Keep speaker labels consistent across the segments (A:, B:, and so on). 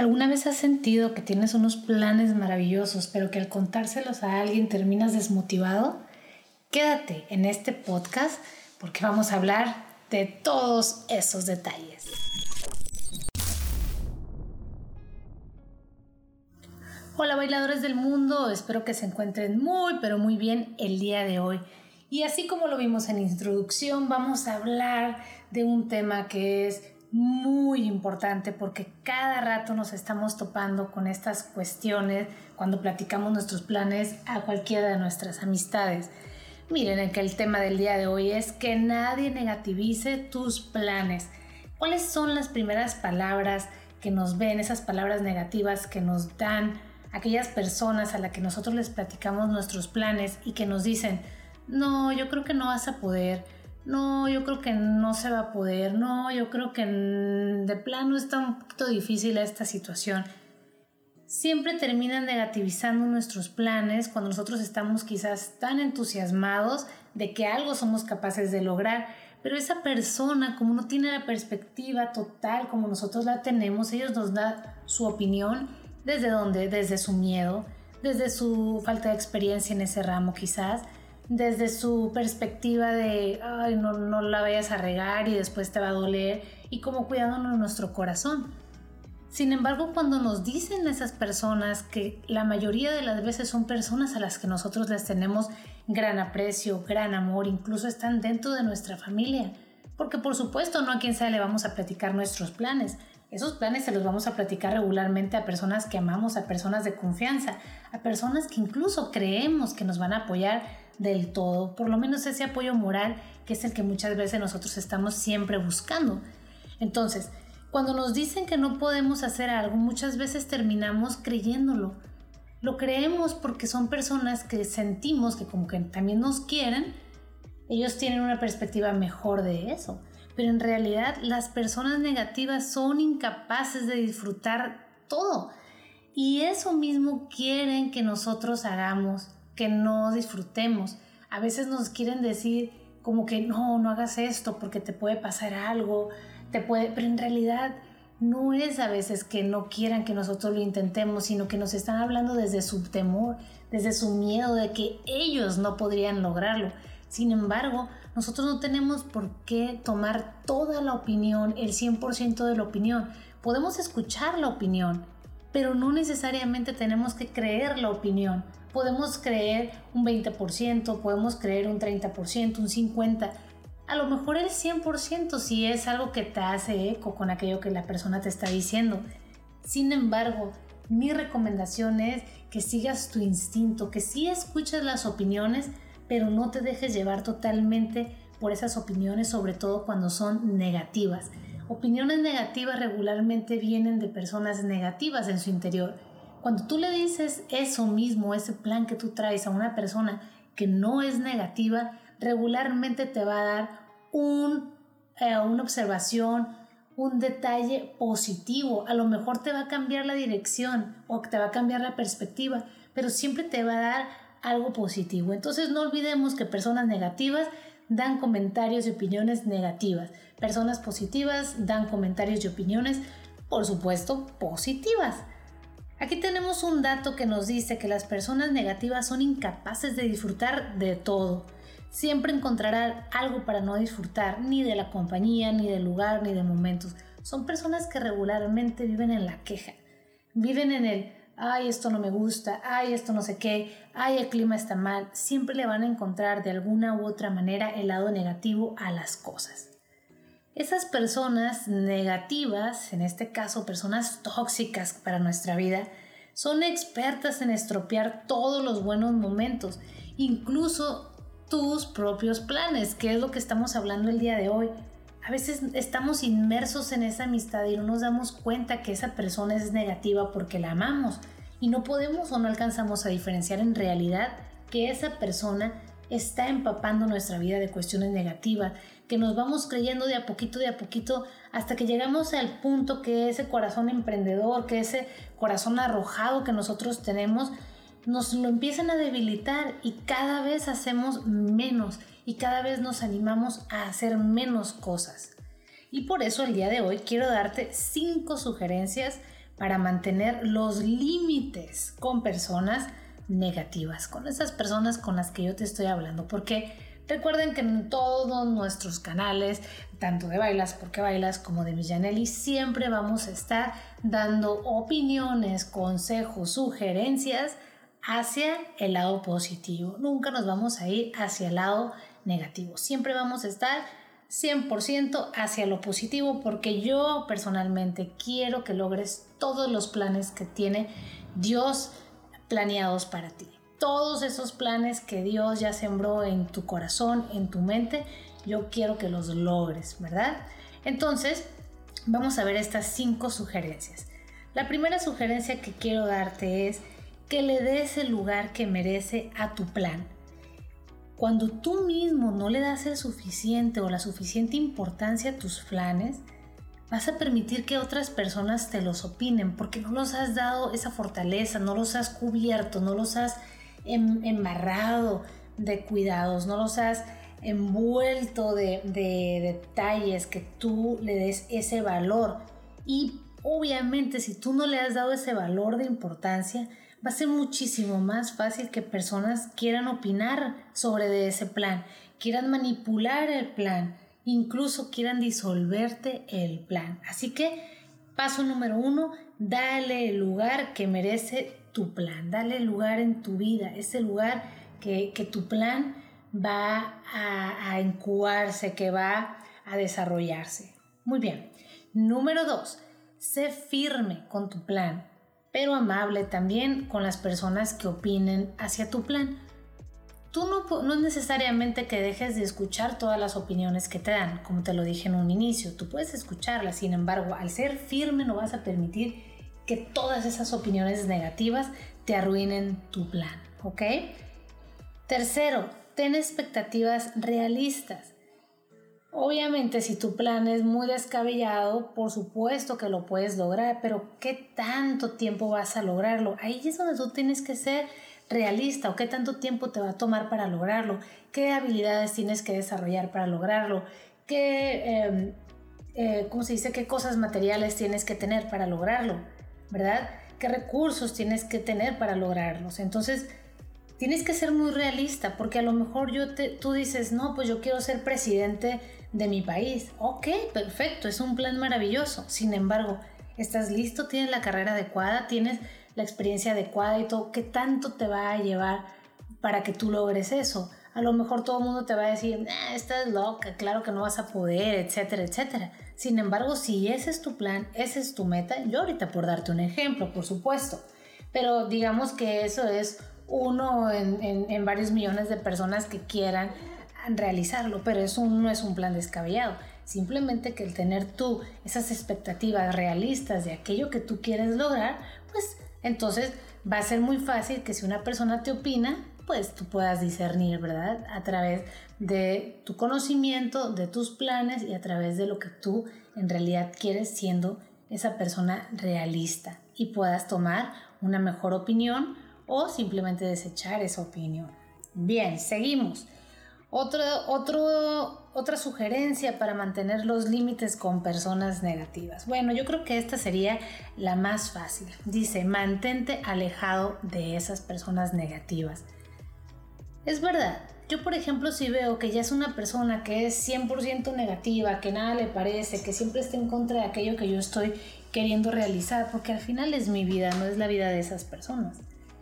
A: ¿Alguna vez has sentido que tienes unos planes maravillosos, pero que al contárselos a alguien terminas desmotivado? Quédate en este podcast porque vamos a hablar de todos esos detalles. Hola bailadores del mundo, espero que se encuentren muy pero muy bien el día de hoy. Y así como lo vimos en introducción, vamos a hablar de un tema que es muy importante porque cada rato nos estamos topando con estas cuestiones cuando platicamos nuestros planes a cualquiera de nuestras amistades. Miren, que el tema del día de hoy es que nadie negativice tus planes. ¿Cuáles son las primeras palabras que nos ven, esas palabras negativas que nos dan aquellas personas a las que nosotros les platicamos nuestros planes y que nos dicen, no, yo creo que no vas a poder, no, yo creo que no se va a poder, no, yo creo que de plano está un poquito difícil esta situación. Siempre terminan negativizando nuestros planes cuando nosotros estamos quizás tan entusiasmados de que algo somos capaces de lograr, pero esa persona como no tiene la perspectiva total como nosotros la tenemos, ellos nos dan su opinión desde dónde, desde su miedo, desde su falta de experiencia en ese ramo quizás, desde su perspectiva de, ay, no, la vayas a regar y después te va a doler, y como cuidándonos nuestro corazón. Sin embargo, cuando nos dicen esas personas que la mayoría de las veces son personas a las que nosotros les tenemos gran aprecio, gran amor, incluso están dentro de nuestra familia, porque por supuesto no a quien sea le vamos a platicar nuestros planes. Esos planes se los vamos a platicar regularmente a personas que amamos, a personas de confianza, a personas que incluso creemos que nos van a apoyar del todo, por lo menos ese apoyo moral que es el que muchas veces nosotros estamos siempre buscando. Entonces, cuando nos dicen que no podemos hacer algo, muchas veces terminamos creyéndolo. Lo creemos porque son personas que sentimos que como que también nos quieren, ellos tienen una perspectiva mejor de eso. Pero en realidad las personas negativas son incapaces de disfrutar todo. Y eso mismo quieren que nosotros hagamos que no disfrutemos. A veces nos quieren decir como que no, no hagas esto porque te puede pasar algo, te puede, pero en realidad no es a veces que no quieran que nosotros lo intentemos, sino que nos están hablando desde su temor, desde su miedo de que ellos no podrían lograrlo. Sin embargo, nosotros no tenemos por qué tomar toda la opinión, el 100% de la opinión. Podemos escuchar la opinión, pero no necesariamente tenemos que creer la opinión. Podemos creer un 20%, podemos creer un 30%, un 50%, a lo mejor el 100% si es algo que te hace eco con aquello que la persona te está diciendo. Sin embargo, mi recomendación es que sigas tu instinto, que sí escuches las opiniones, pero no te dejes llevar totalmente por esas opiniones, sobre todo cuando son negativas. Opiniones negativas regularmente vienen de personas negativas en su interior cuando tú le dices eso mismo, ese plan que tú traes a una persona que no es negativa, regularmente te va a dar un, eh, una observación, un detalle positivo. A lo mejor te va a cambiar la dirección o te va a cambiar la perspectiva, pero siempre te va a dar algo positivo. Entonces no olvidemos que personas negativas dan comentarios y opiniones negativas. Personas positivas dan comentarios y opiniones, por supuesto, positivas. Aquí tenemos un dato que nos dice que las personas negativas son incapaces de disfrutar de todo. Siempre encontrarán algo para no disfrutar ni de la compañía, ni del lugar, ni de momentos. Son personas que regularmente viven en la queja. Viven en el, ay, esto no me gusta, ay, esto no sé qué, ay, el clima está mal. Siempre le van a encontrar de alguna u otra manera el lado negativo a las cosas. Esas personas negativas, en este caso personas tóxicas para nuestra vida, son expertas en estropear todos los buenos momentos, incluso tus propios planes, que es lo que estamos hablando el día de hoy. A veces estamos inmersos en esa amistad y no nos damos cuenta que esa persona es negativa porque la amamos y no podemos o no alcanzamos a diferenciar en realidad que esa persona está empapando nuestra vida de cuestiones negativas, que nos vamos creyendo de a poquito, de a poquito, hasta que llegamos al punto que ese corazón emprendedor, que ese corazón arrojado que nosotros tenemos, nos lo empiezan a debilitar y cada vez hacemos menos y cada vez nos animamos a hacer menos cosas. Y por eso el día de hoy quiero darte cinco sugerencias para mantener los límites con personas negativas, con esas personas con las que yo te estoy hablando, porque recuerden que en todos nuestros canales, tanto de Bailas porque Bailas como de Millanelli, siempre vamos a estar dando opiniones, consejos, sugerencias hacia el lado positivo. Nunca nos vamos a ir hacia el lado negativo. Siempre vamos a estar 100% hacia lo positivo porque yo personalmente quiero que logres todos los planes que tiene Dios planeados para ti. Todos esos planes que Dios ya sembró en tu corazón, en tu mente, yo quiero que los logres, ¿verdad? Entonces, vamos a ver estas cinco sugerencias. La primera sugerencia que quiero darte es que le des el lugar que merece a tu plan. Cuando tú mismo no le das el suficiente o la suficiente importancia a tus planes, vas a permitir que otras personas te los opinen porque no los has dado esa fortaleza, no los has cubierto, no los has embarrado de cuidados, no los has envuelto de, de detalles que tú le des ese valor. Y obviamente si tú no le has dado ese valor de importancia, va a ser muchísimo más fácil que personas quieran opinar sobre ese plan, quieran manipular el plan, incluso quieran disolverte el plan. Así que, paso número uno, dale el lugar que merece tu plan, dale lugar en tu vida, ese lugar que, tu plan va a, a incubarse, que va a desarrollarse. Muy bien. Número dos, sé firme con tu plan, pero amable también con las personas que opinen hacia tu plan tú no, no es necesariamente que dejes de escuchar todas las opiniones que te dan, como te lo dije en un inicio, tú puedes escucharlas, sin embargo, al ser firme no vas a permitir que todas esas opiniones negativas te arruinen tu plan, ¿ok? Tercero, ten expectativas realistas. Obviamente, si tu plan es muy descabellado, por supuesto que lo puedes lograr, pero ¿qué tanto tiempo vas a lograrlo? Ahí es donde tú tienes que ser realista o qué tanto tiempo te va a tomar para lograrlo, qué habilidades tienes que desarrollar para lograrlo, qué, em, eh, ¿cómo se dice? qué cosas materiales tienes que tener para lograrlo, ¿verdad? ¿Qué recursos tienes que tener para lograrlos? Entonces, tienes que ser muy realista porque a lo mejor yo tú dices, no, pues yo quiero ser presidente de mi país. Ok, perfecto, es un plan maravilloso. Sin embargo, ¿estás listo? ¿Tienes la carrera adecuada? ¿Tienes la experiencia adecuada y todo, ¿qué tanto te va a llevar para que tú logres eso? A lo mejor todo el mundo te va a decir, esta estás loca, claro que no vas a poder, etcétera, etcétera. Sin embargo, si ese es tu plan, esa es tu meta, yo ahorita por darte un ejemplo, por supuesto, pero digamos que eso es uno en, en varios millones de personas que quieran realizarlo, pero eso no es un plan descabellado. Simplemente que el tener tú esas expectativas realistas de aquello que tú quieres lograr, pues entonces va a ser muy fácil que si una persona te opina, pues tú puedas discernir, ¿verdad? A través de tu conocimiento, de tus planes y a través de lo que tú en realidad quieres siendo esa persona realista y puedas tomar una mejor opinión o simplemente desechar esa opinión. Bien, seguimos. Otra sugerencia para mantener los límites con personas negativas. Bueno, yo creo que esta sería la más fácil. Dice, mantente alejado de esas personas negativas. Es verdad, yo por ejemplo si veo que ya es una persona que es 100% negativa, que nada le parece, que siempre está en contra de aquello que yo estoy queriendo realizar, porque al final es mi vida, no es la vida de esas personas.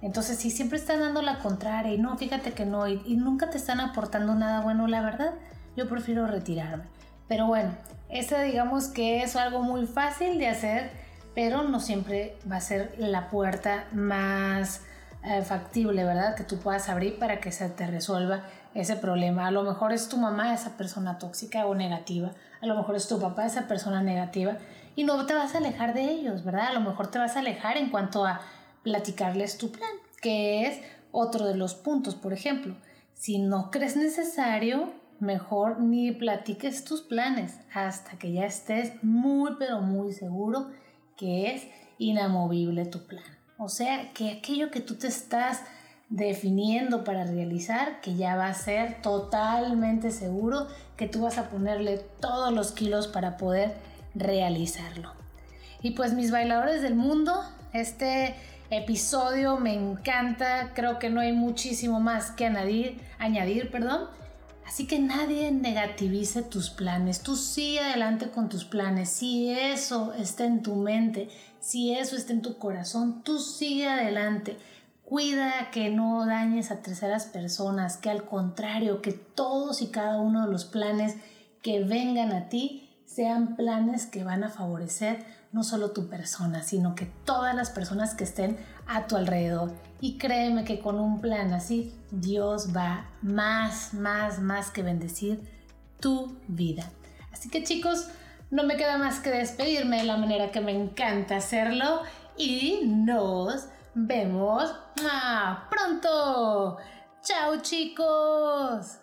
A: Entonces, si siempre estás dando la contraria y no, fíjate que no, y, nunca te están aportando nada bueno, la verdad, yo prefiero retirarme. Pero bueno, esa digamos que es algo muy fácil de hacer, pero no siempre va a ser la puerta más eh, factible, ¿verdad? Que tú puedas abrir para que se te resuelva ese problema. A lo mejor es tu mamá esa persona tóxica o negativa, a lo mejor es tu papá esa persona negativa y no te vas a alejar de ellos, ¿verdad? A lo mejor te vas a alejar en cuanto a platicarles tu plan, que es otro de los puntos, por ejemplo. Si no crees necesario, mejor ni platiques tus planes hasta que ya estés muy pero muy seguro que es inamovible tu plan. O sea, que aquello que tú te estás definiendo para realizar, que ya va a ser totalmente seguro que tú vas a ponerle todos los kilos para poder realizarlo. Y pues mis bailadores del mundo, este episodio me encanta, creo que no hay muchísimo más que añadir, añadir, perdón. Así que nadie negativice tus planes, tú sigue adelante con tus planes. Si eso está en tu mente, si eso está en tu corazón, tú sigue adelante. Cuida que no dañes a terceras personas, que al contrario, que todos y cada uno de los planes que vengan a ti sean planes que van a favorecer no solo tu persona, sino que todas las personas que estén a tu alrededor. Y créeme que con un plan así, Dios va más, más, más que bendecir tu vida. Así que chicos, no me queda más que despedirme de la manera que me encanta hacerlo y nos vemos pronto. Chao chicos.